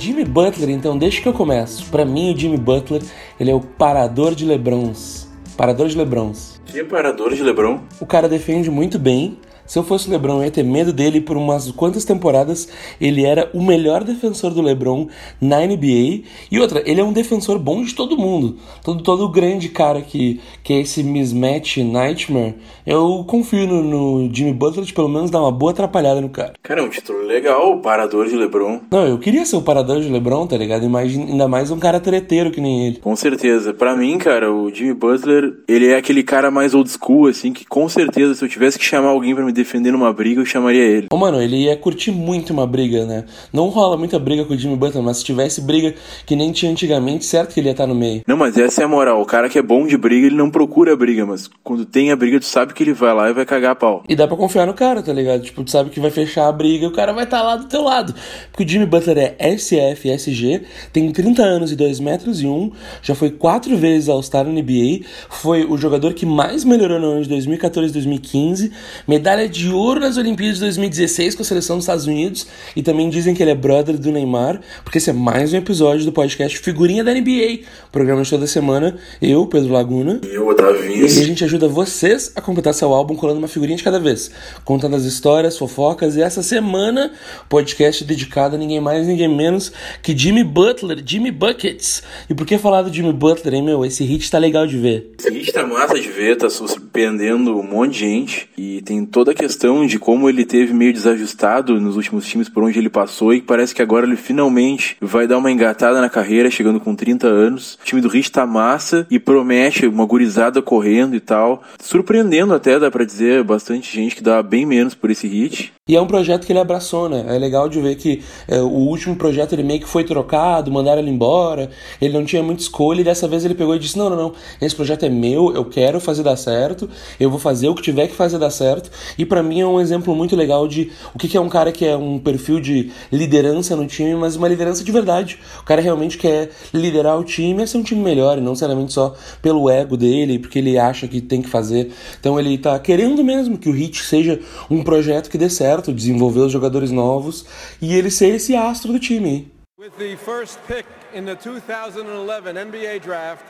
Jimmy Butler, então, deixa que eu começo. Para mim, o Jimmy Butler, ele é o parador de Lebrons. Parador de Lebrons. Que parador de Lebron? O cara defende muito bem, se eu fosse o LeBron, eu ia ter medo dele por umas quantas temporadas. Ele era o melhor defensor do LeBron na NBA. E outra, ele é um defensor bom de todo mundo. Todo, todo grande cara que, que é esse mismatch nightmare. Eu confio no, no Jimmy Butler de pelo menos dar uma boa atrapalhada no cara. Cara, é um título legal, o parador de LeBron. Não, eu queria ser o parador de LeBron, tá ligado? Imagina, ainda mais um cara treteiro que nem ele. Com certeza. Para mim, cara, o Jimmy Butler, ele é aquele cara mais old school, assim, que com certeza se eu tivesse que chamar alguém para me defender numa briga, eu chamaria ele. Ô, mano, ele ia curtir muito uma briga, né? Não rola muita briga com o Jimmy Butler, mas se tivesse briga que nem tinha antigamente, certo que ele ia estar no meio. Não, mas essa é a moral. O cara que é bom de briga, ele não procura a briga, mas quando tem a briga, tu sabe que ele vai lá e vai cagar a pau. E dá pra confiar no cara, tá ligado? Tipo, tu sabe que vai fechar a briga e o cara vai estar tá lá do teu lado. Porque o Jimmy Butler é SF, SG, tem 30 anos e 2 metros e 1, já foi quatro vezes All-Star na NBA, foi o jogador que mais melhorou no ano de 2014 e 2015, medalha de ouro nas Olimpíadas de 2016 com a seleção dos Estados Unidos e também dizem que ele é brother do Neymar, porque esse é mais um episódio do podcast Figurinha da NBA, programa de toda semana, eu, Pedro Laguna, e eu, Otávio E a gente ajuda vocês a completar seu álbum colando uma figurinha de cada vez, contando as histórias, fofocas e essa semana podcast dedicado a ninguém mais, ninguém menos que Jimmy Butler, Jimmy Buckets. E por que falar do Jimmy Butler, hein, meu? Esse hit tá legal de ver. Esse hit tá massa de ver, tá surpreendendo um monte de gente e tem toda a questão de como ele teve meio desajustado nos últimos times por onde ele passou e parece que agora ele finalmente vai dar uma engatada na carreira, chegando com 30 anos. O time do Rich tá massa e promete uma gurizada correndo e tal. Surpreendendo até, dá pra dizer, bastante gente que dá bem menos por esse hit. E é um projeto que ele abraçou, né? É legal de ver que é, o último projeto ele meio que foi trocado, mandaram ele embora, ele não tinha muita escolha e dessa vez ele pegou e disse: Não, não, não, esse projeto é meu, eu quero fazer dar certo, eu vou fazer o que tiver que fazer dar certo. E para mim é um exemplo muito legal de o que é um cara que é um perfil de liderança no time, mas uma liderança de verdade. O cara realmente quer liderar o time e ser um time melhor, e não necessariamente só pelo ego dele, porque ele acha que tem que fazer. Então ele tá querendo mesmo que o Hit seja um projeto que dê certo certo, desenvolver os jogadores novos e ele ser esse astro do time. With the first pick in the 2011 NBA draft,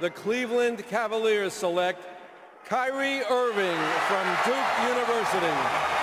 the Cleveland Cavaliers select Kyrie Irving from Duke University.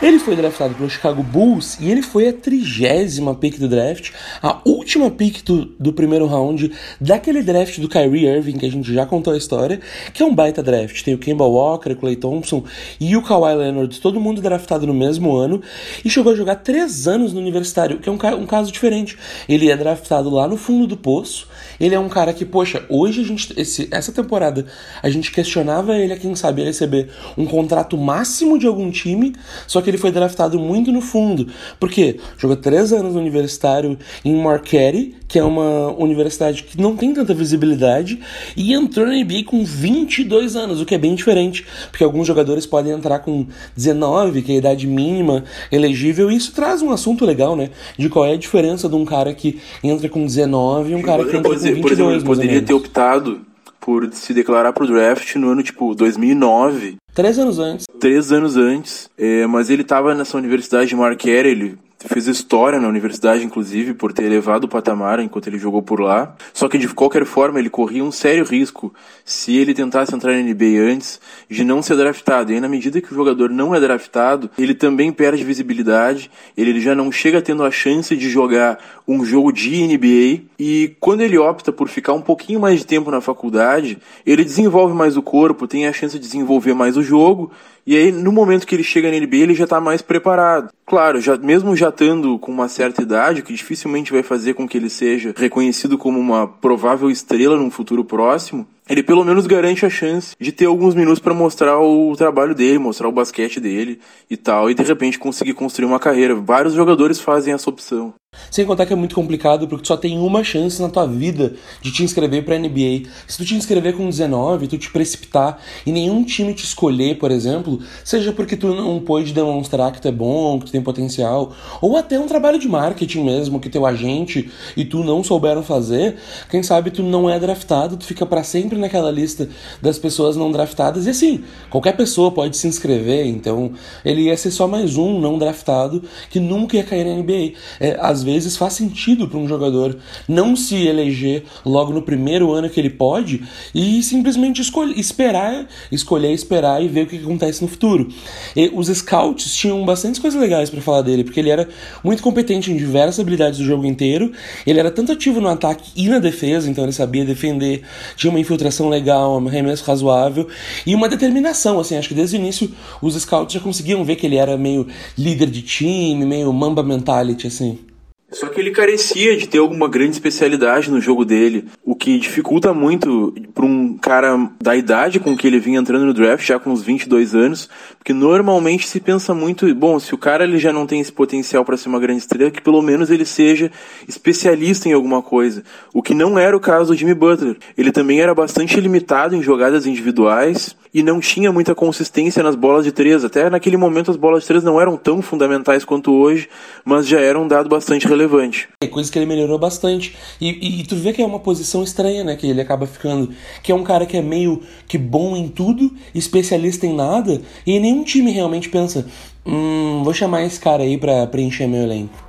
Ele foi draftado pelo Chicago Bulls e ele foi a trigésima pick do draft, a última pick do, do primeiro round daquele draft do Kyrie Irving, que a gente já contou a história, que é um baita draft. Tem o Kemba Walker, o Clay Thompson e o Kawhi Leonard, todo mundo draftado no mesmo ano, e chegou a jogar três anos no universitário, que é um, um caso diferente. Ele é draftado lá no fundo do poço, ele é um cara que, poxa, hoje a gente, esse, essa temporada, a gente questionava ele a quem sabe receber um contrato máximo de algum time, só que que ele foi draftado muito no fundo. Por quê? Jogou três anos no universitário em Marquette, que é uma universidade que não tem tanta visibilidade, e entrou na NBA com 22 anos, o que é bem diferente, porque alguns jogadores podem entrar com 19, que é a idade mínima elegível, e isso traz um assunto legal, né? De qual é a diferença de um cara que entra com 19 e um cara que entra com 22. Por exemplo, ele poderia ter optado por se declarar pro draft no ano tipo 2009 Três anos antes. Três anos antes. É, mas ele estava nessa universidade de Marquette, ele fez história na universidade, inclusive, por ter elevado o patamar enquanto ele jogou por lá. Só que de qualquer forma ele corria um sério risco se ele tentasse entrar na NBA antes de não ser draftado. E aí, na medida que o jogador não é draftado, ele também perde visibilidade, ele já não chega tendo a chance de jogar um jogo de NBA. E quando ele opta por ficar um pouquinho mais de tempo na faculdade, ele desenvolve mais o corpo, tem a chance de desenvolver mais o jogo e aí, no momento que ele chega na NBA, ele já está mais preparado. Claro, já, mesmo já estando com uma certa idade, que dificilmente vai fazer com que ele seja reconhecido como uma provável estrela num futuro próximo, ele pelo menos garante a chance de ter alguns minutos para mostrar o trabalho dele, mostrar o basquete dele e tal, e de repente conseguir construir uma carreira. Vários jogadores fazem essa opção. Sem contar que é muito complicado porque tu só tem uma chance na tua vida de te inscrever pra NBA. Se tu te inscrever com 19, tu te precipitar e nenhum time te escolher, por exemplo, seja porque tu não pôde demonstrar que tu é bom, que tu tem potencial, ou até um trabalho de marketing mesmo que teu agente e tu não souberam fazer, quem sabe tu não é draftado, tu fica para sempre naquela lista das pessoas não draftadas e assim, qualquer pessoa pode se inscrever, então ele ia ser só mais um não draftado que nunca ia cair na NBA. É, às vezes faz sentido para um jogador não se eleger logo no primeiro ano que ele pode e simplesmente escolher, esperar, escolher, esperar e ver o que acontece no futuro. E os scouts tinham bastante coisas legais para falar dele, porque ele era muito competente em diversas habilidades do jogo inteiro. Ele era tanto ativo no ataque e na defesa, então ele sabia defender, tinha uma infiltração legal, um arremesso razoável e uma determinação, assim, acho que desde o início os scouts já conseguiam ver que ele era meio líder de time, meio mamba mentality assim. Só que ele carecia de ter alguma grande especialidade no jogo dele, o que dificulta muito para um cara da idade com que ele vinha entrando no draft, já com uns 22 anos, porque normalmente se pensa muito, bom, se o cara ele já não tem esse potencial para ser uma grande estrela, que pelo menos ele seja especialista em alguma coisa, o que não era o caso do Jimmy Butler. Ele também era bastante limitado em jogadas individuais e não tinha muita consistência nas bolas de três. Até naquele momento as bolas de três não eram tão fundamentais quanto hoje, mas já eram um dado bastante relevante. É coisa que ele melhorou bastante. E, e, tu vê que é uma posição estranha, né? Que ele acaba ficando. Que é um cara que é meio que bom em tudo, especialista em nada, e nenhum time realmente pensa: hum, vou chamar esse cara aí pra preencher meu elenco.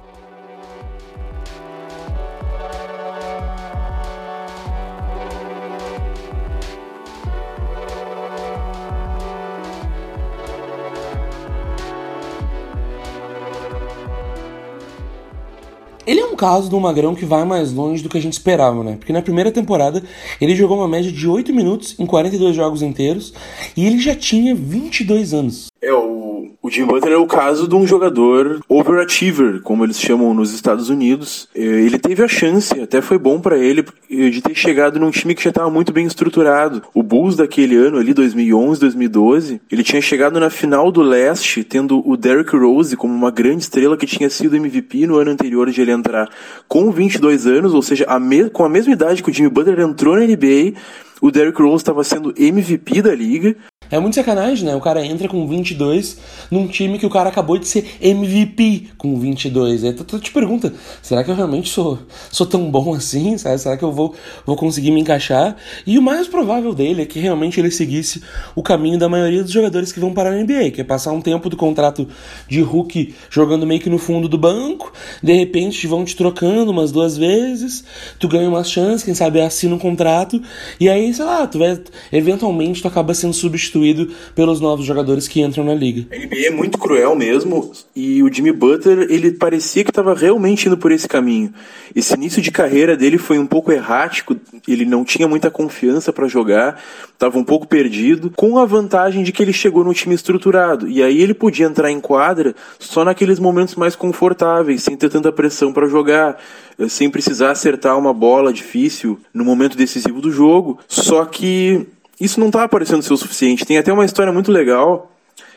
Caso do Magrão que vai mais longe do que a gente esperava, né? Porque na primeira temporada ele jogou uma média de 8 minutos em 42 jogos inteiros e ele já tinha 22 anos. É, o, o Jim Butler é o caso de um jogador overachiever, como eles chamam nos Estados Unidos. É, ele teve a chance, até foi bom para ele, de ter chegado num time que já estava muito bem estruturado. O Bulls daquele ano, ali, 2011, 2012, ele tinha chegado na final do leste, tendo o Derrick Rose como uma grande estrela que tinha sido MVP no ano anterior de ele entrar com 22 anos, ou seja, a com a mesma idade que o Jimmy Butler entrou na NBA. O Derrick Rose estava sendo MVP da liga. É muito sacanagem, né? O cara entra com 22 num time que o cara acabou de ser MVP com 22. Aí tu, te pergunta, será que eu realmente sou, sou tão bom assim? Sabe? Será que eu vou, vou conseguir me encaixar? E o mais provável dele é que realmente ele seguisse o caminho da maioria dos jogadores que vão para a NBA, que é passar um tempo do contrato de Hulk jogando meio que no fundo do banco, de repente vão te trocando umas duas vezes, tu ganha umas chances, quem sabe assina um contrato, e aí, sei lá, tu vai, eventualmente tu acaba sendo substituído pelos novos jogadores que entram na liga. A NBA é muito cruel mesmo e o Jimmy Butler ele parecia que estava realmente indo por esse caminho. Esse início de carreira dele foi um pouco errático, ele não tinha muita confiança para jogar, estava um pouco perdido, com a vantagem de que ele chegou no time estruturado e aí ele podia entrar em quadra só naqueles momentos mais confortáveis, sem ter tanta pressão para jogar sem precisar acertar uma bola difícil no momento decisivo do jogo. Só que isso não tá parecendo ser o suficiente. Tem até uma história muito legal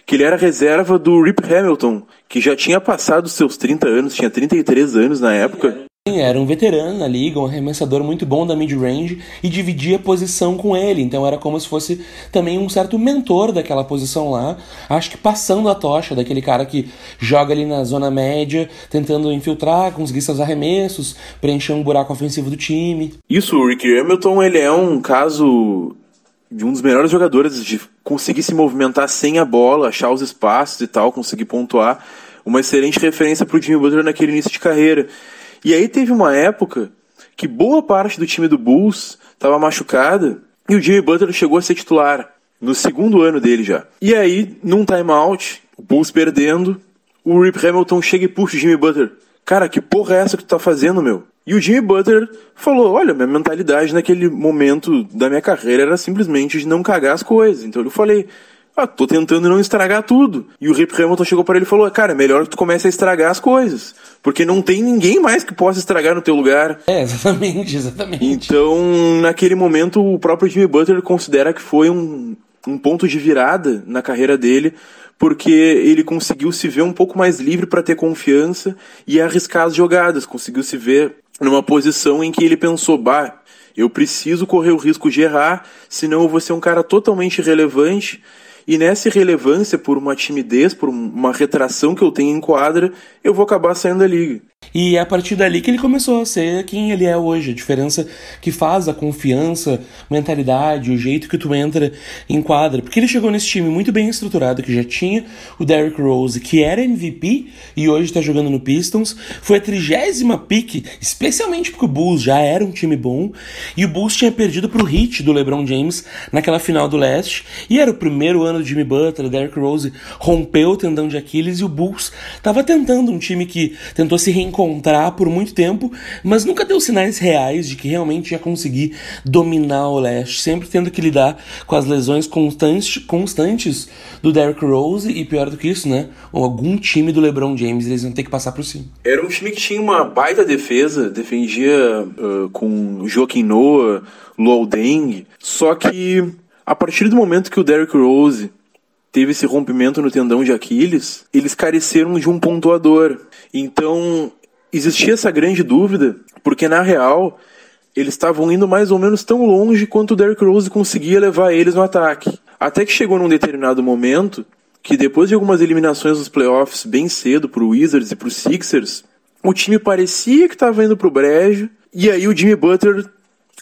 que ele era reserva do Rip Hamilton, que já tinha passado seus 30 anos, tinha 33 anos na época. Era um veterano na liga, um arremessador muito bom da mid-range e dividia posição com ele, então era como se fosse também um certo mentor daquela posição lá, acho que passando a tocha daquele cara que joga ali na zona média, tentando infiltrar, conseguir seus arremessos, preencher um buraco ofensivo do time. Isso, o Rick Hamilton, ele é um caso de um dos melhores jogadores de conseguir se movimentar sem a bola, achar os espaços e tal, conseguir pontuar. Uma excelente referência para o Jimmy Butler naquele início de carreira. E aí teve uma época que boa parte do time do Bulls estava machucada e o Jimmy Butler chegou a ser titular no segundo ano dele já. E aí, num timeout, o Bulls perdendo, o Rip Hamilton chega e puxa o Jimmy Butler. Cara, que porra é essa que tu tá fazendo, meu? E o Jimmy Butler falou: Olha, minha mentalidade naquele momento da minha carreira era simplesmente de não cagar as coisas. Então eu falei: Ah, tô tentando não estragar tudo. E o Rip Hamilton chegou para ele e falou: Cara, é melhor que tu comece a estragar as coisas. Porque não tem ninguém mais que possa estragar no teu lugar. É, exatamente, exatamente. Então, naquele momento, o próprio Jimmy Butler considera que foi um, um ponto de virada na carreira dele, porque ele conseguiu se ver um pouco mais livre para ter confiança e arriscar as jogadas, conseguiu se ver numa posição em que ele pensou, bah, eu preciso correr o risco de errar, senão eu vou ser um cara totalmente irrelevante e nessa irrelevância, por uma timidez, por uma retração que eu tenho em quadra, eu vou acabar saindo da liga. E é a partir dali que ele começou a ser quem ele é hoje. A diferença que faz a confiança, mentalidade, o jeito que tu entra em quadra. Porque ele chegou nesse time muito bem estruturado, que já tinha o Derrick Rose, que era MVP e hoje está jogando no Pistons. Foi a trigésima pick, especialmente porque o Bulls já era um time bom. E o Bulls tinha perdido pro Heat do LeBron James naquela final do leste. E era o primeiro ano do Jimmy Butler, Derrick Rose rompeu o tendão de Aquiles e o Bulls estava tentando um time que tentou se reencontrar encontrar por muito tempo, mas nunca deu sinais reais de que realmente ia conseguir dominar o leste, sempre tendo que lidar com as lesões constantes, constantes do Derrick Rose e pior do que isso, né? Ou algum time do LeBron James, eles vão ter que passar por cima. Era um time que tinha uma baita defesa, defendia uh, com Joaquim Noah, Luol Deng, só que a partir do momento que o Derrick Rose teve esse rompimento no tendão de Aquiles, eles careceram de um pontuador. Então, existia essa grande dúvida, porque na real eles estavam indo mais ou menos tão longe quanto o Derrick Rose conseguia levar eles no ataque. Até que chegou num determinado momento que depois de algumas eliminações dos playoffs bem cedo pro Wizards e pro Sixers, o time parecia que estava indo pro brejo, e aí o Jimmy Butler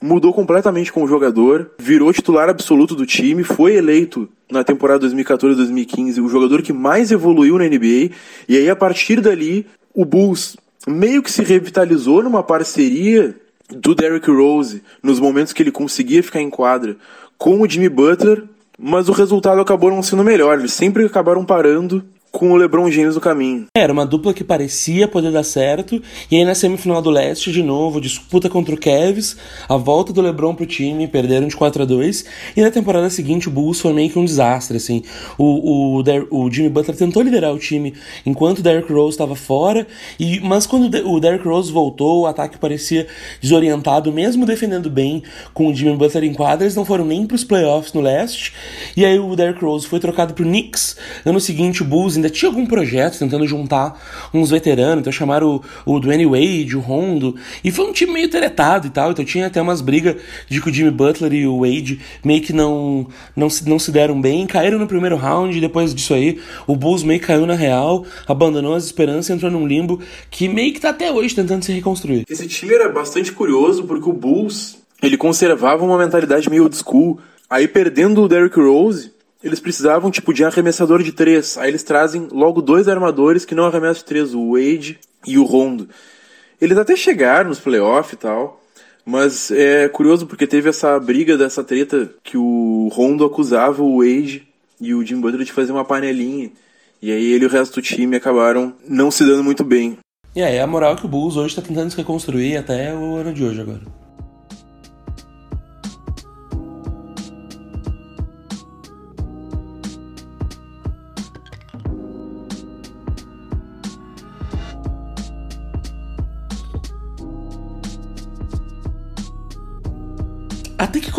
mudou completamente com o jogador, virou titular absoluto do time, foi eleito na temporada 2014-2015 o jogador que mais evoluiu na NBA, e aí a partir dali o Bulls meio que se revitalizou numa parceria do Derrick Rose nos momentos que ele conseguia ficar em quadra com o Jimmy Butler, mas o resultado acabou não sendo melhor. Eles sempre acabaram parando com o LeBron James no caminho. Era uma dupla que parecia poder dar certo, e aí na semifinal do Leste, de novo, disputa contra o Cavs, a volta do LeBron pro time, perderam de 4 a 2 e na temporada seguinte o Bulls foi meio que um desastre, assim. O, o, o Jimmy Butler tentou liderar o time enquanto o Derrick Rose estava fora, e, mas quando o Derrick Rose voltou, o ataque parecia desorientado, mesmo defendendo bem com o Jimmy Butler em quadra, eles não foram nem pros playoffs no Leste, e aí o Derrick Rose foi trocado pro Knicks, ano seguinte o Bulls ainda tinha algum projeto tentando juntar uns veteranos, então chamaram o, o Dwayne Wade, o Rondo, e foi um time meio teletado e tal, então tinha até umas brigas de que o Jimmy Butler e o Wade meio que não, não, se, não se deram bem, caíram no primeiro round, e depois disso aí o Bulls meio que caiu na real, abandonou as esperanças entrou num limbo que meio que tá até hoje tentando se reconstruir. Esse time era bastante curioso porque o Bulls ele conservava uma mentalidade meio old school, aí perdendo o Derrick Rose eles precisavam tipo de arremessador de três. Aí eles trazem logo dois armadores que não arremessam de três, o Wade e o Rondo. Eles até chegaram nos playoffs e tal, mas é curioso porque teve essa briga dessa treta que o Rondo acusava o Wade e o Jim Butler de fazer uma panelinha. E aí ele e o resto do time acabaram não se dando muito bem. E aí a moral é que o Bulls hoje está tentando se reconstruir até o ano de hoje agora.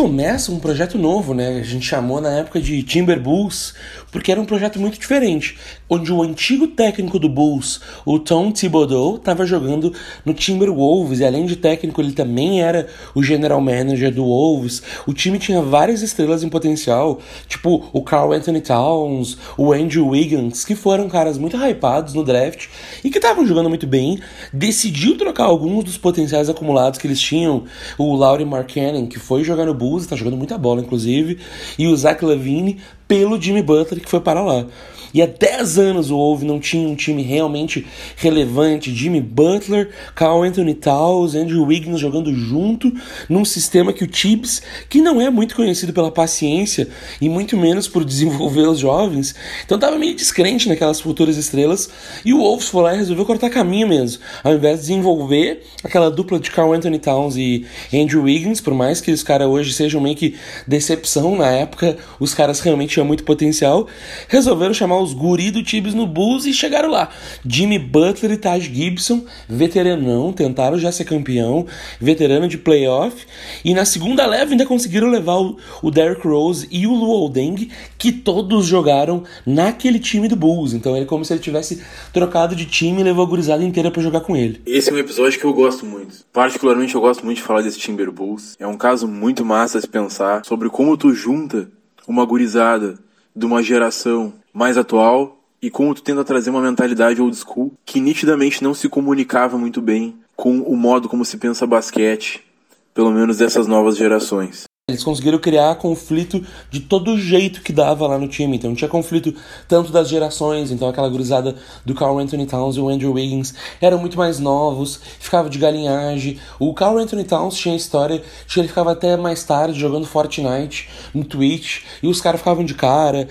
Começa um projeto novo, né? A gente chamou na época de Timber Bulls, porque era um projeto muito diferente, onde o antigo técnico do Bulls, o Tom Thibodeau, estava jogando no Timberwolves, e além de técnico, ele também era o general manager do Wolves. O time tinha várias estrelas em potencial, tipo o Carl Anthony Towns, o Andrew Wiggins, que foram caras muito hypados no draft e que estavam jogando muito bem. Decidiu trocar alguns dos potenciais acumulados que eles tinham, o Laurie Markkanen, que foi jogar no Bulls, está jogando muita bola, inclusive, e o Zach Levine pelo Jimmy Butler que foi para lá. E há 10 anos o Wolves não tinha um time realmente relevante. Jimmy Butler, Carl Anthony Towns, Andrew Wiggins jogando junto num sistema que o Tibbs, que não é muito conhecido pela paciência e muito menos por desenvolver os jovens, então tava meio descrente naquelas futuras estrelas. E o Wolves foi lá e resolveu cortar caminho mesmo. Ao invés de desenvolver aquela dupla de Carl Anthony Towns e Andrew Wiggins, por mais que os caras hoje sejam meio que decepção, na época os caras realmente tinham muito potencial, resolveram chamar os guri do Tibbs no Bulls e chegaram lá. Jimmy Butler e Taj Gibson, veteranão, tentaram já ser campeão, veterano de playoff. E na segunda leva ainda conseguiram levar o, o Derrick Rose e o Luol Deng, que todos jogaram naquele time do Bulls. Então é como se ele tivesse trocado de time e levou a gurizada inteira para jogar com ele. Esse é um episódio que eu gosto muito. Particularmente eu gosto muito de falar desse Timber Bulls. É um caso muito massa de pensar sobre como tu junta uma gurizada de uma geração mais atual e como tu tenta trazer uma mentalidade old school que nitidamente não se comunicava muito bem com o modo como se pensa basquete, pelo menos dessas novas gerações. Eles conseguiram criar conflito de todo jeito que dava lá no time. Então tinha conflito tanto das gerações, então aquela gurizada do Carl Anthony Towns e o Andrew Wiggins eram muito mais novos, ficava de galinhagem. O Carl Anthony Towns tinha história que ele ficava até mais tarde jogando Fortnite no Twitch e os caras ficavam de cara.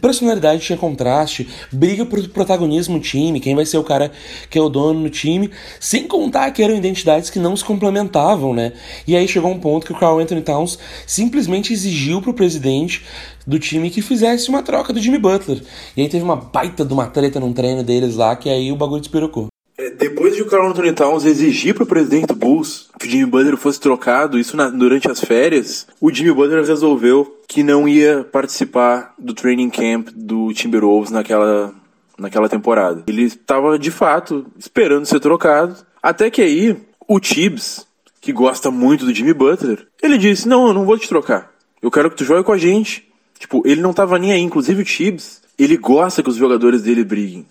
Personalidade tinha contraste, briga por protagonismo no time, quem vai ser o cara que é o dono no time, sem contar que eram identidades que não se complementavam, né? E aí chegou um ponto que o Carl Anthony Towns simplesmente exigiu pro presidente do time que fizesse uma troca do Jimmy Butler. E aí teve uma baita de uma treta num treino deles lá, que aí o bagulho despirocou. É, depois de o Carl Anthony Towns exigir pro presidente do Bulls que o Jimmy Butler fosse trocado, isso na, durante as férias, o Jimmy Butler resolveu que não ia participar do training camp do Timberwolves naquela, naquela temporada. Ele estava, de fato, esperando ser trocado, até que aí o Tibbs, que gosta muito do Jimmy Butler, ele disse: Não, eu não vou te trocar. Eu quero que tu jogue com a gente. Tipo, ele não tava nem aí. Inclusive o Tibbs, ele gosta que os jogadores dele briguem.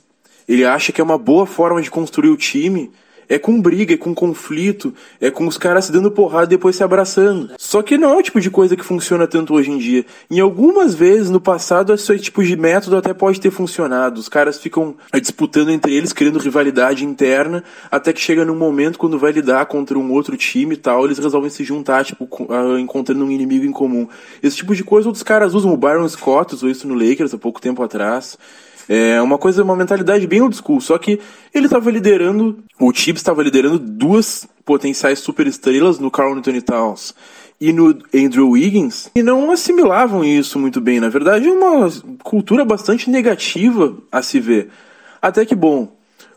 Ele acha que é uma boa forma de construir o time é com briga, é com conflito, é com os caras se dando porrada e depois se abraçando. Só que não é o tipo de coisa que funciona tanto hoje em dia. Em algumas vezes, no passado, esse tipo de método até pode ter funcionado. Os caras ficam disputando entre eles, criando rivalidade interna, até que chega num momento quando vai lidar contra um outro time e tal, eles resolvem se juntar, tipo, ah, encontrando um inimigo em comum. Esse tipo de coisa outros caras usam. O Byron Scott usou isso no Lakers há pouco tempo atrás. É uma coisa, uma mentalidade bem old school. Só que ele estava liderando, o Tibbs estava liderando duas potenciais superestrelas no Carl Anthony Towns e no Andrew Wiggins e não assimilavam isso muito bem. Na verdade, é uma cultura bastante negativa a se ver. Até que, bom,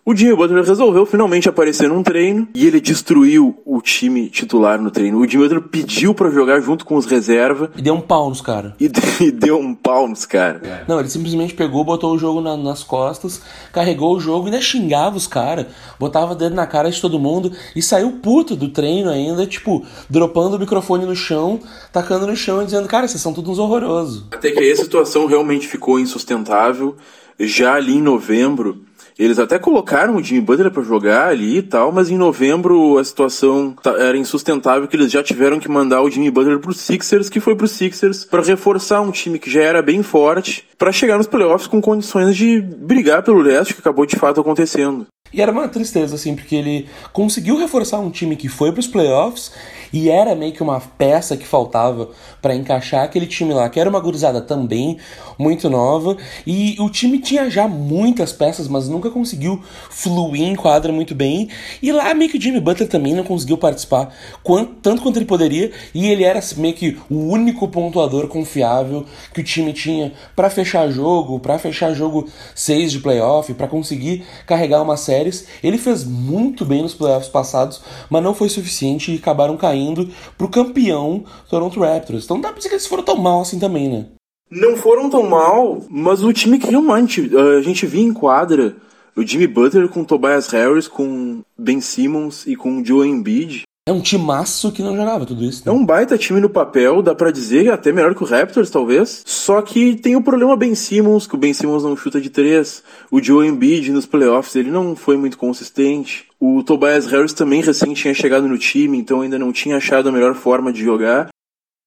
o Jimmy Butler resolveu finalmente aparecer num treino e ele destruiu o time titular no treino. O Jimmy Butler pediu para jogar junto com os reserva. E deu um pau nos caras. E, e, deu um pau nos caras. Não, ele simplesmente pegou, botou o jogo na, nas costas, carregou o jogo e ainda xingava os caras. Botava dedo na cara de todo mundo e saiu puto do treino ainda, tipo, dropando o microfone no chão, tacando no chão e dizendo, cara, vocês são todos uns horrorosos. Até que aí a situação realmente ficou insustentável. Já ali em novembro, eles até colocaram o Jimmy Butler para jogar ali e tal, mas em novembro a situação era insustentável que eles já tiveram que mandar o Jimmy Butler pro Sixers, que foi pro Sixers para reforçar um time que já era bem forte, para chegar nos playoffs com condições de brigar pelo leste, que acabou de fato acontecendo. E era uma tristeza, assim, porque ele conseguiu reforçar um time que foi para os playoffs e era meio que uma peça que faltava para encaixar aquele time lá, que era uma gurizada também muito nova. E o time tinha já muitas peças, mas nunca conseguiu fluir em quadra muito bem. E lá meio que o Jimmy Butler também não conseguiu participar quanto, tanto quanto ele poderia. E ele era meio que o único pontuador confiável que o time tinha para fechar jogo, para fechar jogo 6 de playoff, para conseguir carregar uma séries. Ele fez muito bem nos playoffs passados, mas não foi suficiente e acabaram caindo pro campeão Toronto Raptors. Então dá pra dizer que eles foram tão mal assim também, né? Não foram tão mal, mas o time que realmente a gente via em quadra, o Jimmy Butler com Tobias Harris, com Ben Simmons e com Joe Embiid. É um timaço que não jogava tudo isso. Né? É um baita time no papel, dá para dizer, até melhor que o Raptors, talvez. Só que tem o problema Ben Simmons, que o Ben Simmons não chuta de três. O Joe Embiid nos playoffs, ele não foi muito consistente. O Tobias Harris também recém tinha chegado no time, então ainda não tinha achado a melhor forma de jogar.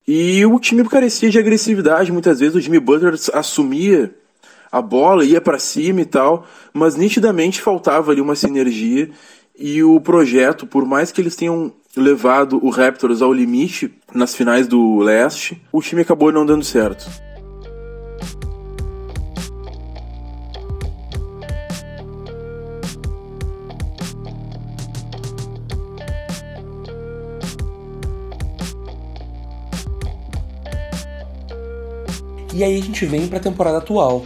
E o time carecia de agressividade, muitas vezes o Jimmy Butler assumia a bola, ia para cima e tal, mas nitidamente faltava ali uma sinergia e o projeto, por mais que eles tenham levado o Raptors ao limite nas finais do leste, o time acabou não dando certo. E aí a gente vem para a temporada atual,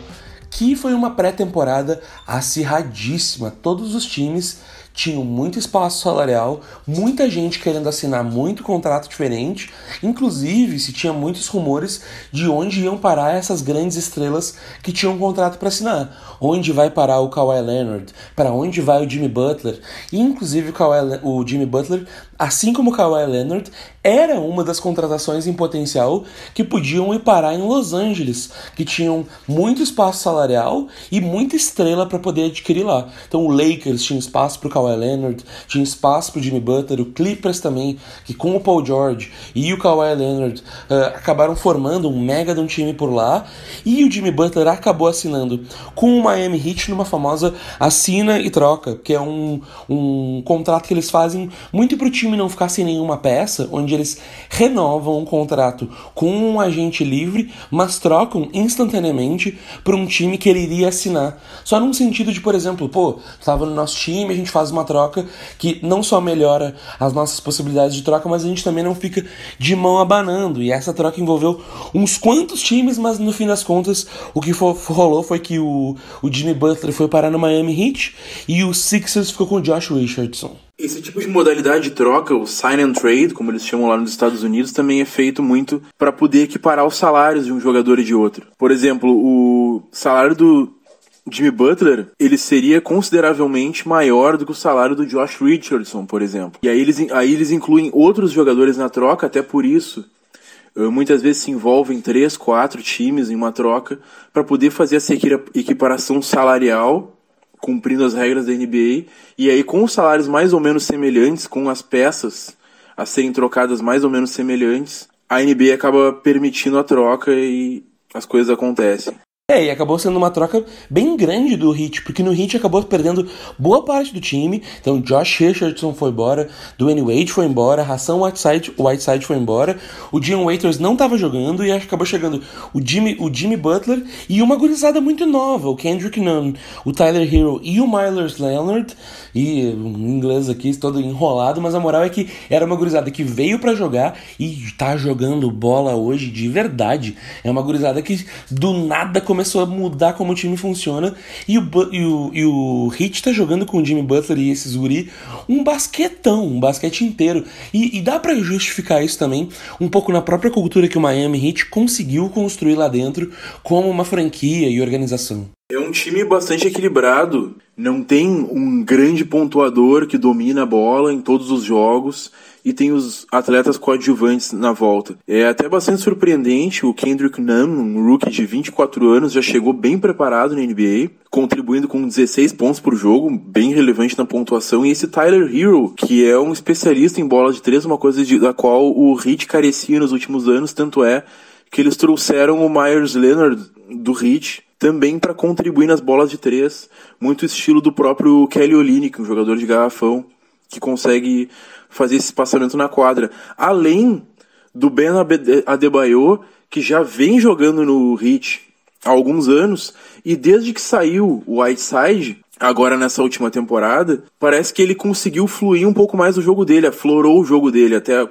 que foi uma pré-temporada acirradíssima. Todos os times tinham muito espaço salarial, muita gente querendo assinar muito contrato diferente, inclusive se tinha muitos rumores de onde iam parar essas grandes estrelas que tinham um contrato para assinar. Onde vai parar o Kawhi Leonard? Para onde vai o Jimmy Butler? E, inclusive o, Kawhi, o Jimmy Butler, assim como Kawhi Leonard, era uma das contratações em potencial que podiam ir parar em Los Angeles, que tinham muito espaço salarial e muita estrela para poder adquirir lá. Então o Lakers tinha espaço para o Kawhi Leonard, tinha espaço para Jimmy Butler, o Clippers também, que com o Paul George e o Kawhi Leonard uh, acabaram formando um mega de um time por lá, e o Jimmy Butler acabou assinando com o Miami Heat numa famosa assina e troca, que é um, um contrato que eles fazem muito para o time não ficar sem nenhuma peça, onde eles renovam um contrato com um agente livre, mas trocam instantaneamente para um time que ele iria assinar. Só num sentido de, por exemplo, pô, estava no nosso time, a gente faz uma troca que não só melhora as nossas possibilidades de troca, mas a gente também não fica de mão abanando. E essa troca envolveu uns quantos times, mas no fim das contas o que for, rolou foi que o, o Jimmy Butler foi parar no Miami Heat e o Sixers ficou com o Josh Richardson. Esse tipo de modalidade de troca, o sign and trade, como eles chamam lá nos Estados Unidos, também é feito muito para poder equiparar os salários de um jogador e de outro. Por exemplo, o salário do Jimmy Butler, ele seria consideravelmente maior do que o salário do Josh Richardson, por exemplo. E aí eles, aí eles incluem outros jogadores na troca, até por isso eh, muitas vezes se envolvem três, quatro times em uma troca para poder fazer essa equiparação salarial, cumprindo as regras da NBA, e aí com os salários mais ou menos semelhantes, com as peças a serem trocadas mais ou menos semelhantes, a NBA acaba permitindo a troca e as coisas acontecem. É, e acabou sendo uma troca bem grande do Heat, porque no Heat acabou perdendo boa parte do time. Então, Josh Richardson foi embora, Dwayne Wade foi embora, Hassan Whiteside, Whiteside foi embora, o Dion Waiters não estava jogando e acabou chegando o Jimmy, o Jimmy Butler e uma gurizada muito nova, o Kendrick Nunn, o Tyler Hero e o Myers Leonard. E em inglês aqui todo enrolado, mas a moral é que era uma gurizada que veio para jogar e tá jogando bola hoje de verdade. É uma gurizada que do nada começou começou a mudar como o time funciona. E o, e o, e o Hit tá jogando com o Jimmy Butler e esse Zuri um basquetão, um basquete inteiro. E, e dá para justificar isso também um pouco na própria cultura que o Miami Heat conseguiu construir lá dentro como uma franquia e organização. É um time bastante equilibrado. Não tem um grande pontuador que domina a bola em todos os jogos e tem os atletas coadjuvantes na volta. É até bastante surpreendente o Kendrick Nunn, um rookie de 24 anos, já chegou bem preparado na NBA, contribuindo com 16 pontos por jogo, bem relevante na pontuação, e esse Tyler Hero, que é um especialista em bola de três, uma coisa de, da qual o Heat carecia nos últimos anos, tanto é que eles trouxeram o Myers Leonard do Heat também para contribuir nas bolas de três, muito estilo do próprio Kelly Olynyk, um jogador de garrafão que consegue fazer esse espaçamento na quadra. Além do Ben Adebayo, que já vem jogando no Heat há alguns anos, e desde que saiu o Whiteside, agora nessa última temporada, parece que ele conseguiu fluir um pouco mais o jogo dele, aflorou o jogo dele, até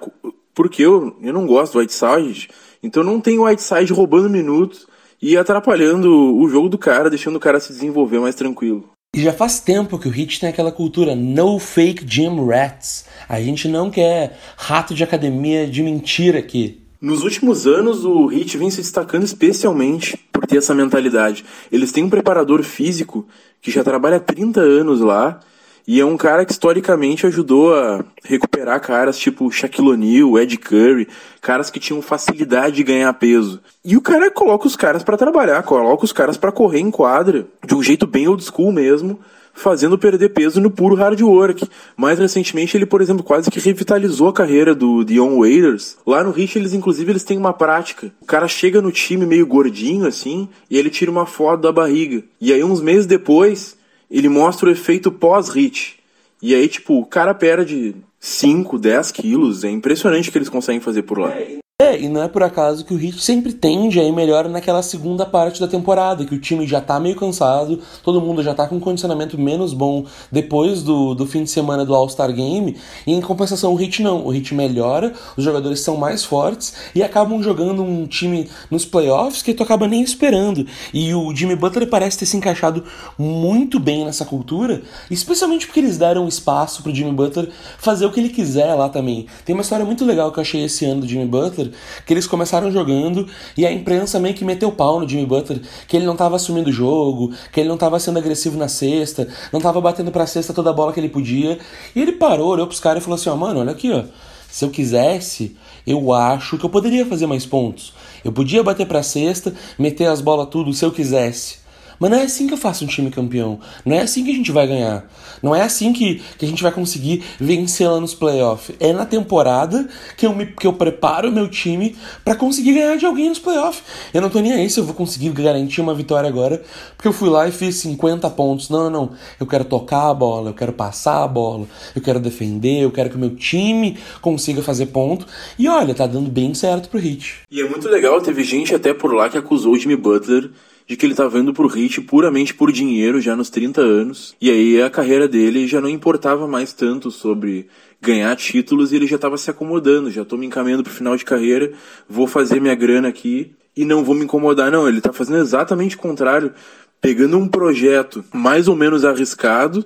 porque eu, eu não gosto do Whiteside, então não tem o Whiteside roubando minutos e atrapalhando o jogo do cara, deixando o cara se desenvolver mais tranquilo. E já faz tempo que o Hit tem aquela cultura no fake gym rats. A gente não quer rato de academia de mentira aqui. Nos últimos anos, o Hit vem se destacando especialmente por ter essa mentalidade. Eles têm um preparador físico que já trabalha há 30 anos lá e é um cara que historicamente ajudou a recuperar caras tipo Shaquille O'Neal, Ed Curry, caras que tinham facilidade de ganhar peso. E o cara coloca os caras para trabalhar, coloca os caras para correr em quadra, de um jeito bem old school mesmo, fazendo perder peso no puro hard work. Mais recentemente, ele, por exemplo, quase que revitalizou a carreira do Dion Waiters. Lá no Heat, eles inclusive eles têm uma prática. O cara chega no time meio gordinho assim, e ele tira uma foto da barriga. E aí uns meses depois, ele mostra o efeito pós-hit. E aí, tipo, o cara perde 5, 10 quilos. É impressionante o que eles conseguem fazer por lá. É, e não é por acaso que o Heat sempre tende a ir melhor naquela segunda parte da temporada, que o time já tá meio cansado, todo mundo já tá com um condicionamento menos bom depois do, do fim de semana do All-Star Game, e em compensação o Heat não. O Heat melhora, os jogadores são mais fortes e acabam jogando um time nos playoffs que tu acaba nem esperando. E o Jimmy Butler parece ter se encaixado muito bem nessa cultura, especialmente porque eles deram espaço pro Jimmy Butler fazer o que ele quiser lá também. Tem uma história muito legal que eu achei esse ano do Jimmy Butler que eles começaram jogando e a imprensa meio que meteu pau no Jimmy Butler, que ele não estava assumindo o jogo, que ele não estava sendo agressivo na cesta, não estava batendo pra cesta toda a bola que ele podia. E ele parou, olhou pros caras e falou assim: ó, mano, olha aqui, ó. Se eu quisesse, eu acho que eu poderia fazer mais pontos. Eu podia bater pra cesta, meter as bolas tudo se eu quisesse. Mas não é assim que eu faço um time campeão. Não é assim que a gente vai ganhar. Não é assim que, que a gente vai conseguir vencer lá nos playoffs. É na temporada que eu, me, que eu preparo o meu time para conseguir ganhar de alguém nos playoffs. Eu não tô nem aí se eu vou conseguir garantir uma vitória agora, porque eu fui lá e fiz 50 pontos. Não, não, não. Eu quero tocar a bola, eu quero passar a bola, eu quero defender, eu quero que o meu time consiga fazer ponto. E olha, tá dando bem certo pro Hit. E é muito legal, teve gente até por lá que acusou o Jimmy Butler de que ele estava indo pro Hit puramente por dinheiro já nos 30 anos. E aí a carreira dele já não importava mais tanto sobre ganhar títulos e ele já estava se acomodando, já estou me encaminhando pro final de carreira, vou fazer minha grana aqui e não vou me incomodar não, ele está fazendo exatamente o contrário, pegando um projeto mais ou menos arriscado,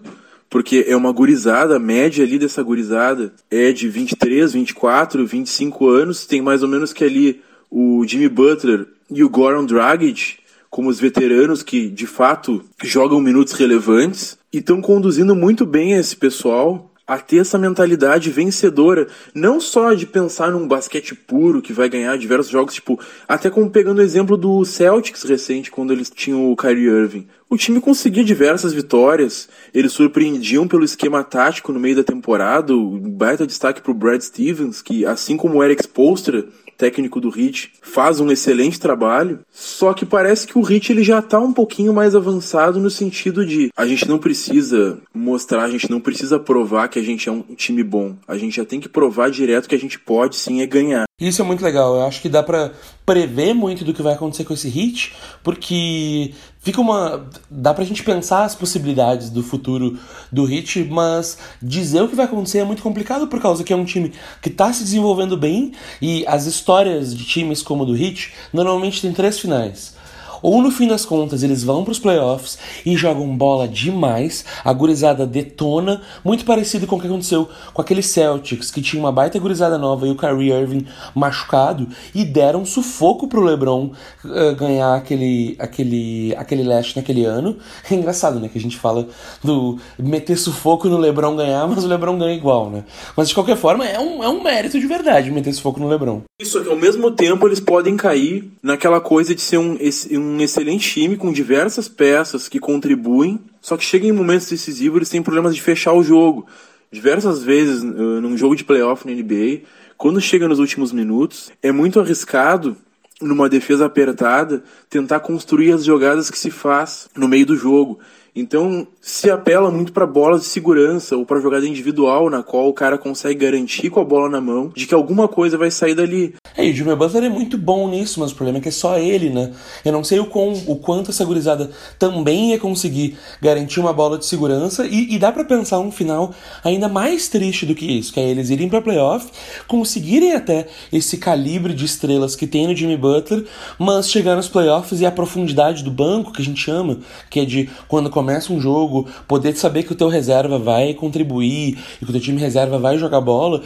porque é uma gurizada, a média ali dessa gurizada é de 23, 24, 25 anos, tem mais ou menos que ali o Jimmy Butler e o Goran Dragic, como os veteranos que de fato jogam minutos relevantes e estão conduzindo muito bem esse pessoal a ter essa mentalidade vencedora, não só de pensar num basquete puro que vai ganhar diversos jogos, tipo, até como pegando o exemplo do Celtics recente, quando eles tinham o Kyrie Irving. O time conseguia diversas vitórias, eles surpreendiam pelo esquema tático no meio da temporada, o baita destaque pro Brad Stevens, que assim como o Eric Spoelstra, técnico do Hit, faz um excelente trabalho. Só que parece que o Hit ele já tá um pouquinho mais avançado no sentido de a gente não precisa mostrar, a gente não precisa provar que a gente é um time bom. A gente já tem que provar direto que a gente pode sim é ganhar. Isso é muito legal. Eu acho que dá para prever muito do que vai acontecer com esse hit, porque fica uma dá pra gente pensar as possibilidades do futuro do hit, mas dizer o que vai acontecer é muito complicado por causa que é um time que tá se desenvolvendo bem e as histórias de times como o do hit normalmente tem três finais ou no fim das contas eles vão para os playoffs e jogam bola demais, a gurizada detona, muito parecido com o que aconteceu com aquele Celtics que tinha uma baita gurizada nova e o Kyrie Irving machucado e deram sufoco pro LeBron uh, ganhar aquele aquele aquele leste naquele ano. É engraçado, né, que a gente fala do meter sufoco no LeBron ganhar, mas o LeBron ganha igual, né? Mas de qualquer forma é um, é um mérito de verdade meter sufoco no LeBron. Isso que ao mesmo tempo eles podem cair naquela coisa de ser um, um um excelente time com diversas peças que contribuem, só que chega em momentos decisivos eles têm problemas de fechar o jogo. Diversas vezes uh, num jogo de playoff na NBA, quando chega nos últimos minutos, é muito arriscado numa defesa apertada tentar construir as jogadas que se faz no meio do jogo. Então, se apela muito para bolas de segurança ou para jogada individual, na qual o cara consegue garantir com a bola na mão de que alguma coisa vai sair dali. É, e o Jimmy Butler é muito bom nisso, mas o problema é que é só ele, né? Eu não sei o, quão, o quanto essa gurizada também ia conseguir garantir uma bola de segurança e, e dá para pensar um final ainda mais triste do que isso, que é eles irem para playoff, conseguirem até esse calibre de estrelas que tem no Jimmy Butler, mas chegar nos playoffs e a profundidade do banco, que a gente chama, que é de quando começa um jogo, poder saber que o teu reserva vai contribuir e que o teu time reserva vai jogar bola,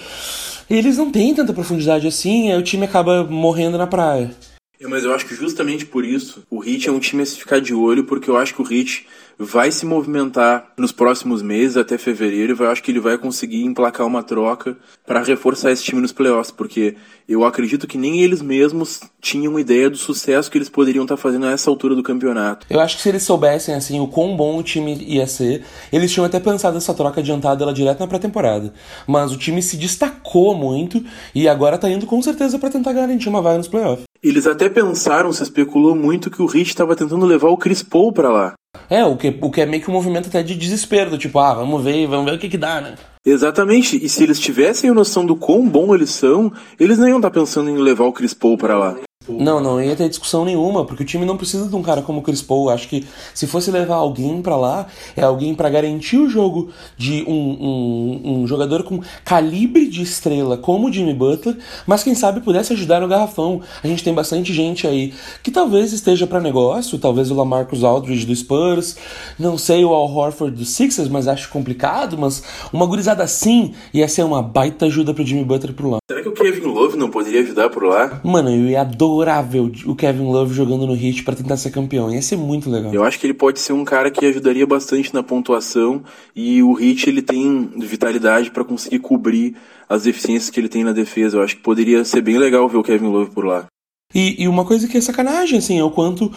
eles não têm tanta profundidade assim, aí o time acaba morrendo na praia. É, mas eu acho que justamente por isso o Heat é um time a se ficar de olho, porque eu acho que o Heat vai se movimentar nos próximos meses, até fevereiro, eu acho que ele vai conseguir emplacar uma troca para reforçar esse time nos playoffs, porque eu acredito que nem eles mesmos tinham ideia do sucesso que eles poderiam estar tá fazendo nessa altura do campeonato. Eu acho que se eles soubessem assim o quão bom o time ia ser, eles tinham até pensado nessa troca adiantada ela direto na pré-temporada. Mas o time se destacou muito e agora tá indo com certeza para tentar garantir uma vaga nos playoffs. Eles até pensaram, se especulou muito que o Heat estava tentando levar o Chris Paul para lá. É, o que, o que é meio que um movimento até de desespero, tipo, ah, vamos ver, vamos ver o que que dá, né? Exatamente, e se eles tivessem a noção do quão bom eles são, eles não iam estar pensando em levar o Chris Paul para lá. Não, não ia ter discussão nenhuma, porque o time não precisa de um cara como o Chris Paul. Acho que se fosse levar alguém para lá, é alguém para garantir o jogo de um, um, um, jogador com calibre de estrela como o Jimmy Butler, mas quem sabe pudesse ajudar no garrafão. A gente tem bastante gente aí que talvez esteja para negócio, talvez o Lamarcus Aldridge do Spurs, não sei o Al Horford do Sixers, mas acho complicado, mas uma gurizada assim ia ser uma baita ajuda pro Jimmy Butler por lá. Será que o Kevin Love não poderia ajudar por lá? Mano, eu ia adorar adorável o Kevin Love jogando no Heat para tentar ser campeão. Ia ser muito legal. Eu acho que ele pode ser um cara que ajudaria bastante na pontuação e o Heat ele tem vitalidade para conseguir cobrir as deficiências que ele tem na defesa. Eu acho que poderia ser bem legal ver o Kevin Love por lá. E, e, uma coisa que é sacanagem, assim, é o quanto uh,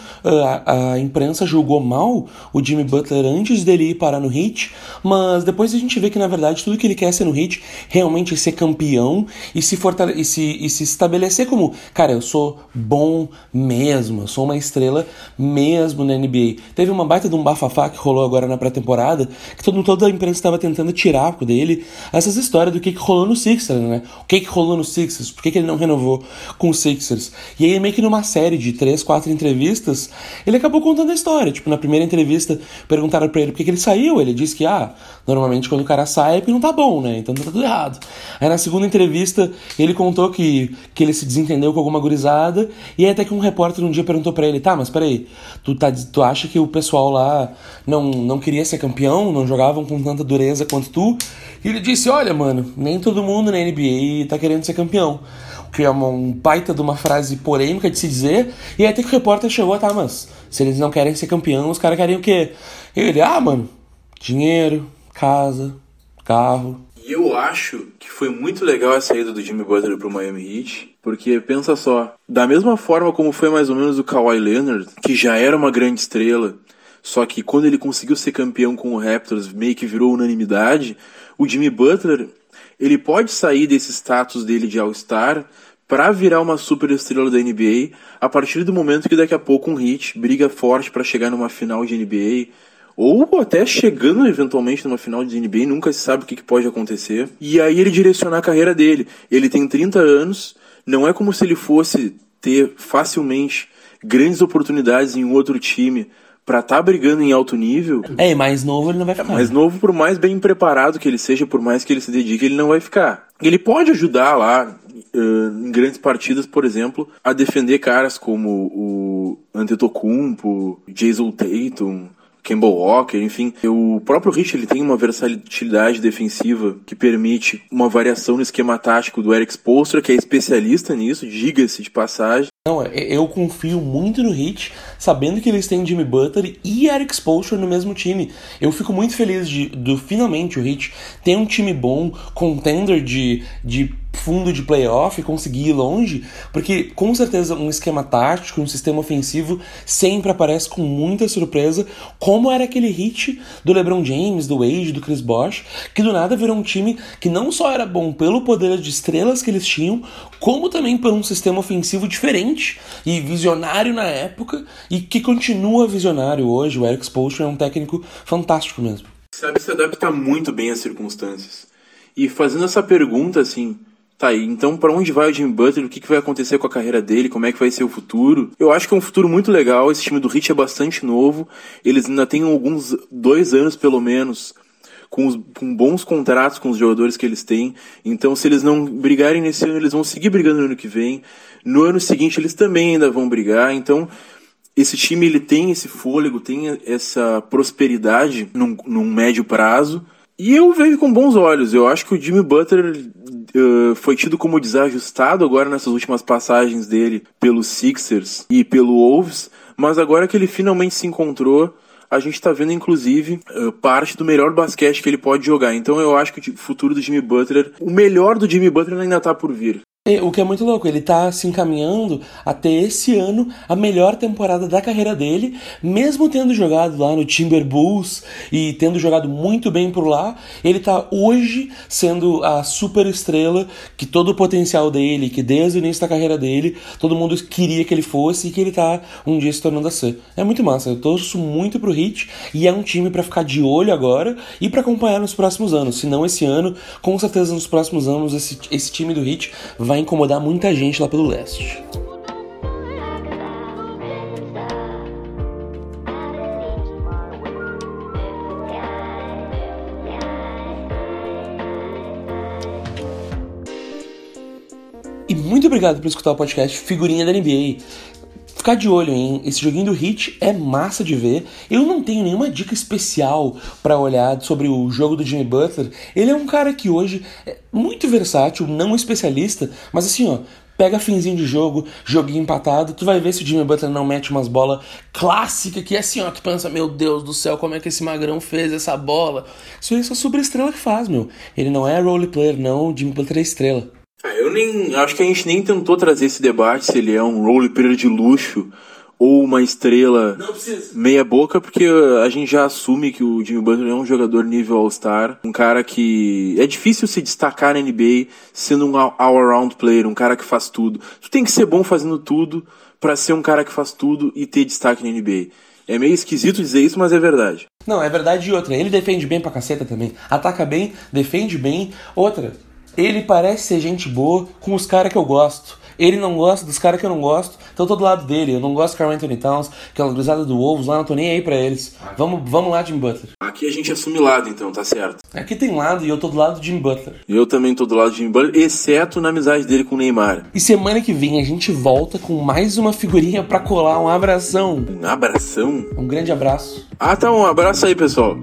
a, a, imprensa julgou mal o Jimmy Butler antes dele ir parar no Heat, mas depois a gente vê que, na verdade, tudo que ele quer é ser no Heat realmente é ser campeão e se, fortale e, se, e se estabelecer como, cara, eu sou bom mesmo, eu sou uma estrela mesmo na NBA. Teve uma baita de um bafafá que rolou agora na pré-temporada, que todo, toda a imprensa estava tentando tirar dele essas histórias do que, que rolou no Sixers, né? O que, que rolou no Sixers, por que, que ele não renovou com o Sixers. E e aí, meio que numa série de três, quatro entrevistas, ele acabou contando a história. Tipo, na primeira entrevista, perguntaram pra ele por que, ele saiu. Ele disse que, ah, normalmente quando o cara sai é porque não tá bom, né? Então tá tudo errado. Aí na segunda entrevista, ele contou que, que ele se desentendeu com alguma gurizada. E aí até que um repórter um dia perguntou para ele, tá, mas peraí, tu, tá, tu acha que o pessoal lá não, não queria ser campeão? Não jogavam com tanta dureza quanto tu? E ele disse, olha, mano, nem todo mundo na NBA tá querendo ser campeão que é uma, um baita de uma frase polêmica de se dizer, e até que o repórter chegou, tá, mas se eles não querem ser campeão, os caras querem o quê? E ele, ah, mano, dinheiro, casa, carro. E eu acho que foi muito legal a saída do Jimmy Butler pro Miami Heat, porque pensa só, da mesma forma como foi mais ou menos o Kawhi Leonard, que já era uma grande estrela, só que quando ele conseguiu ser campeão com o Raptors, meio que virou unanimidade, o Jimmy Butler, ele pode sair desse status dele de All-Star para virar uma super estrela da NBA a partir do momento que daqui a pouco um hit briga forte para chegar numa final de NBA ou até chegando eventualmente numa final de NBA, nunca se sabe o que, pode acontecer. E aí ele direcionar a carreira dele. Ele tem 30 anos, não é como se ele fosse ter facilmente grandes oportunidades em um outro time para estar tá brigando em alto nível. É, mais novo ele não vai ficar. mais novo, por mais bem preparado que ele seja, por mais que ele se dedique, ele não vai ficar. Ele pode ajudar lá, uh, em grandes partidas, por exemplo, a defender caras como o Antetokounmpo, Jason Tatum, Campbell Walker, enfim. O próprio Rich ele tem uma versatilidade defensiva que permite uma variação no esquema tático do Eric Spoelstra, que é especialista nisso, diga-se de passagem. Não, eu confio muito no Heat, sabendo que eles têm Jimmy Butler e Eric Spoelstra no mesmo time. Eu fico muito feliz de, de finalmente o Heat ter um time bom, contender de, de fundo de playoff, conseguir ir longe, porque com certeza um esquema tático, um sistema ofensivo sempre aparece com muita surpresa, como era aquele hit do LeBron James, do Wade, do Chris Bosh, que do nada virou um time que não só era bom pelo poder de estrelas que eles tinham, como também por um sistema ofensivo diferente e visionário na época e que continua visionário hoje. O Eric Spoelstra é um técnico fantástico mesmo. Sabe se adapta muito bem às circunstâncias. E fazendo essa pergunta assim, Tá aí, então para onde vai o Jimmy Butler? O que, que vai acontecer com a carreira dele? Como é que vai ser o futuro? Eu acho que é um futuro muito legal. Esse time do Heat é bastante novo. Eles ainda têm alguns dois anos pelo menos com, os, com bons contratos com os jogadores que eles têm. Então, se eles não brigarem nesse ano, eles vão seguir brigando no ano que vem. No ano seguinte, eles também ainda vão brigar. Então, esse time ele tem esse fôlego, tem essa prosperidade num, num médio prazo. E eu vejo com bons olhos. Eu acho que o Jimmy Butler uh, foi tido como desajustado agora nessas últimas passagens dele pelos Sixers e pelo Wolves, mas agora que ele finalmente se encontrou, a gente está vendo inclusive uh, parte do melhor basquete que ele pode jogar. Então eu acho que o futuro do Jimmy Butler, o melhor do Jimmy Butler ainda está por vir. E, o que é muito louco, ele tá se encaminhando até esse ano a melhor temporada da carreira dele, mesmo tendo jogado lá no Timberwolves e tendo jogado muito bem por lá, ele tá hoje sendo a super estrela que todo o potencial dele, que desde o início da carreira dele, todo mundo queria que ele fosse e que ele tá um dia se tornando a ser. É muito massa, eu torço muito pro Heat e é um time para ficar de olho agora e para acompanhar nos próximos anos. Se não esse ano, com certeza nos próximos anos esse, esse time do Heat vai vai incomodar muita gente lá pelo leste. E muito obrigado por escutar o podcast Figurinha da NBA ficar de olho, hein? Esse joguinho do Hit é massa de ver. Eu não tenho nenhuma dica especial para olhar sobre o jogo do Jimmy Butler. Ele é um cara que hoje é muito versátil, não especialista, mas assim, ó, pega finzinho de jogo, joguinho empatado, tu vai ver se o Jimmy Butler não mete umas bolas clássicas que é assim, ó, tu pensa, meu Deus do céu, como é que esse magrão fez essa bola? Isso é só sobre estrela que faz, meu. Ele não é role player, não, o Jimmy Butler é estrela. É, eu nem. Acho que a gente nem tentou trazer esse debate se ele é um roleplayer de luxo ou uma estrela meia boca, porque a gente já assume que o Jimmy Butler é um jogador nível All-Star, um cara que é difícil se destacar na NBA sendo um all-around player, um cara que faz tudo. Tu tem que ser bom fazendo tudo para ser um cara que faz tudo e ter destaque na NBA. É meio esquisito dizer isso, mas é verdade. Não, é verdade e outra. Ele defende bem pra caceta também. Ataca bem, defende bem. Outra, ele parece ser gente boa com os caras que eu gosto. Ele não gosta dos caras que eu não gosto, então eu tô do lado dele. Eu não gosto do Carl Anthony Towns, aquela cruzada do Wolves lá, não tô nem aí pra eles. Vamos, vamos lá, Jim Butler. Aqui a gente assume lado, então, tá certo. Aqui tem lado e eu tô do lado do Jim Butler. Eu também tô do lado do Jim Butler, exceto na amizade dele com o Neymar. E semana que vem a gente volta com mais uma figurinha pra colar. Um abração. Um abração? Um grande abraço. Ah, tá. Um abraço aí, pessoal.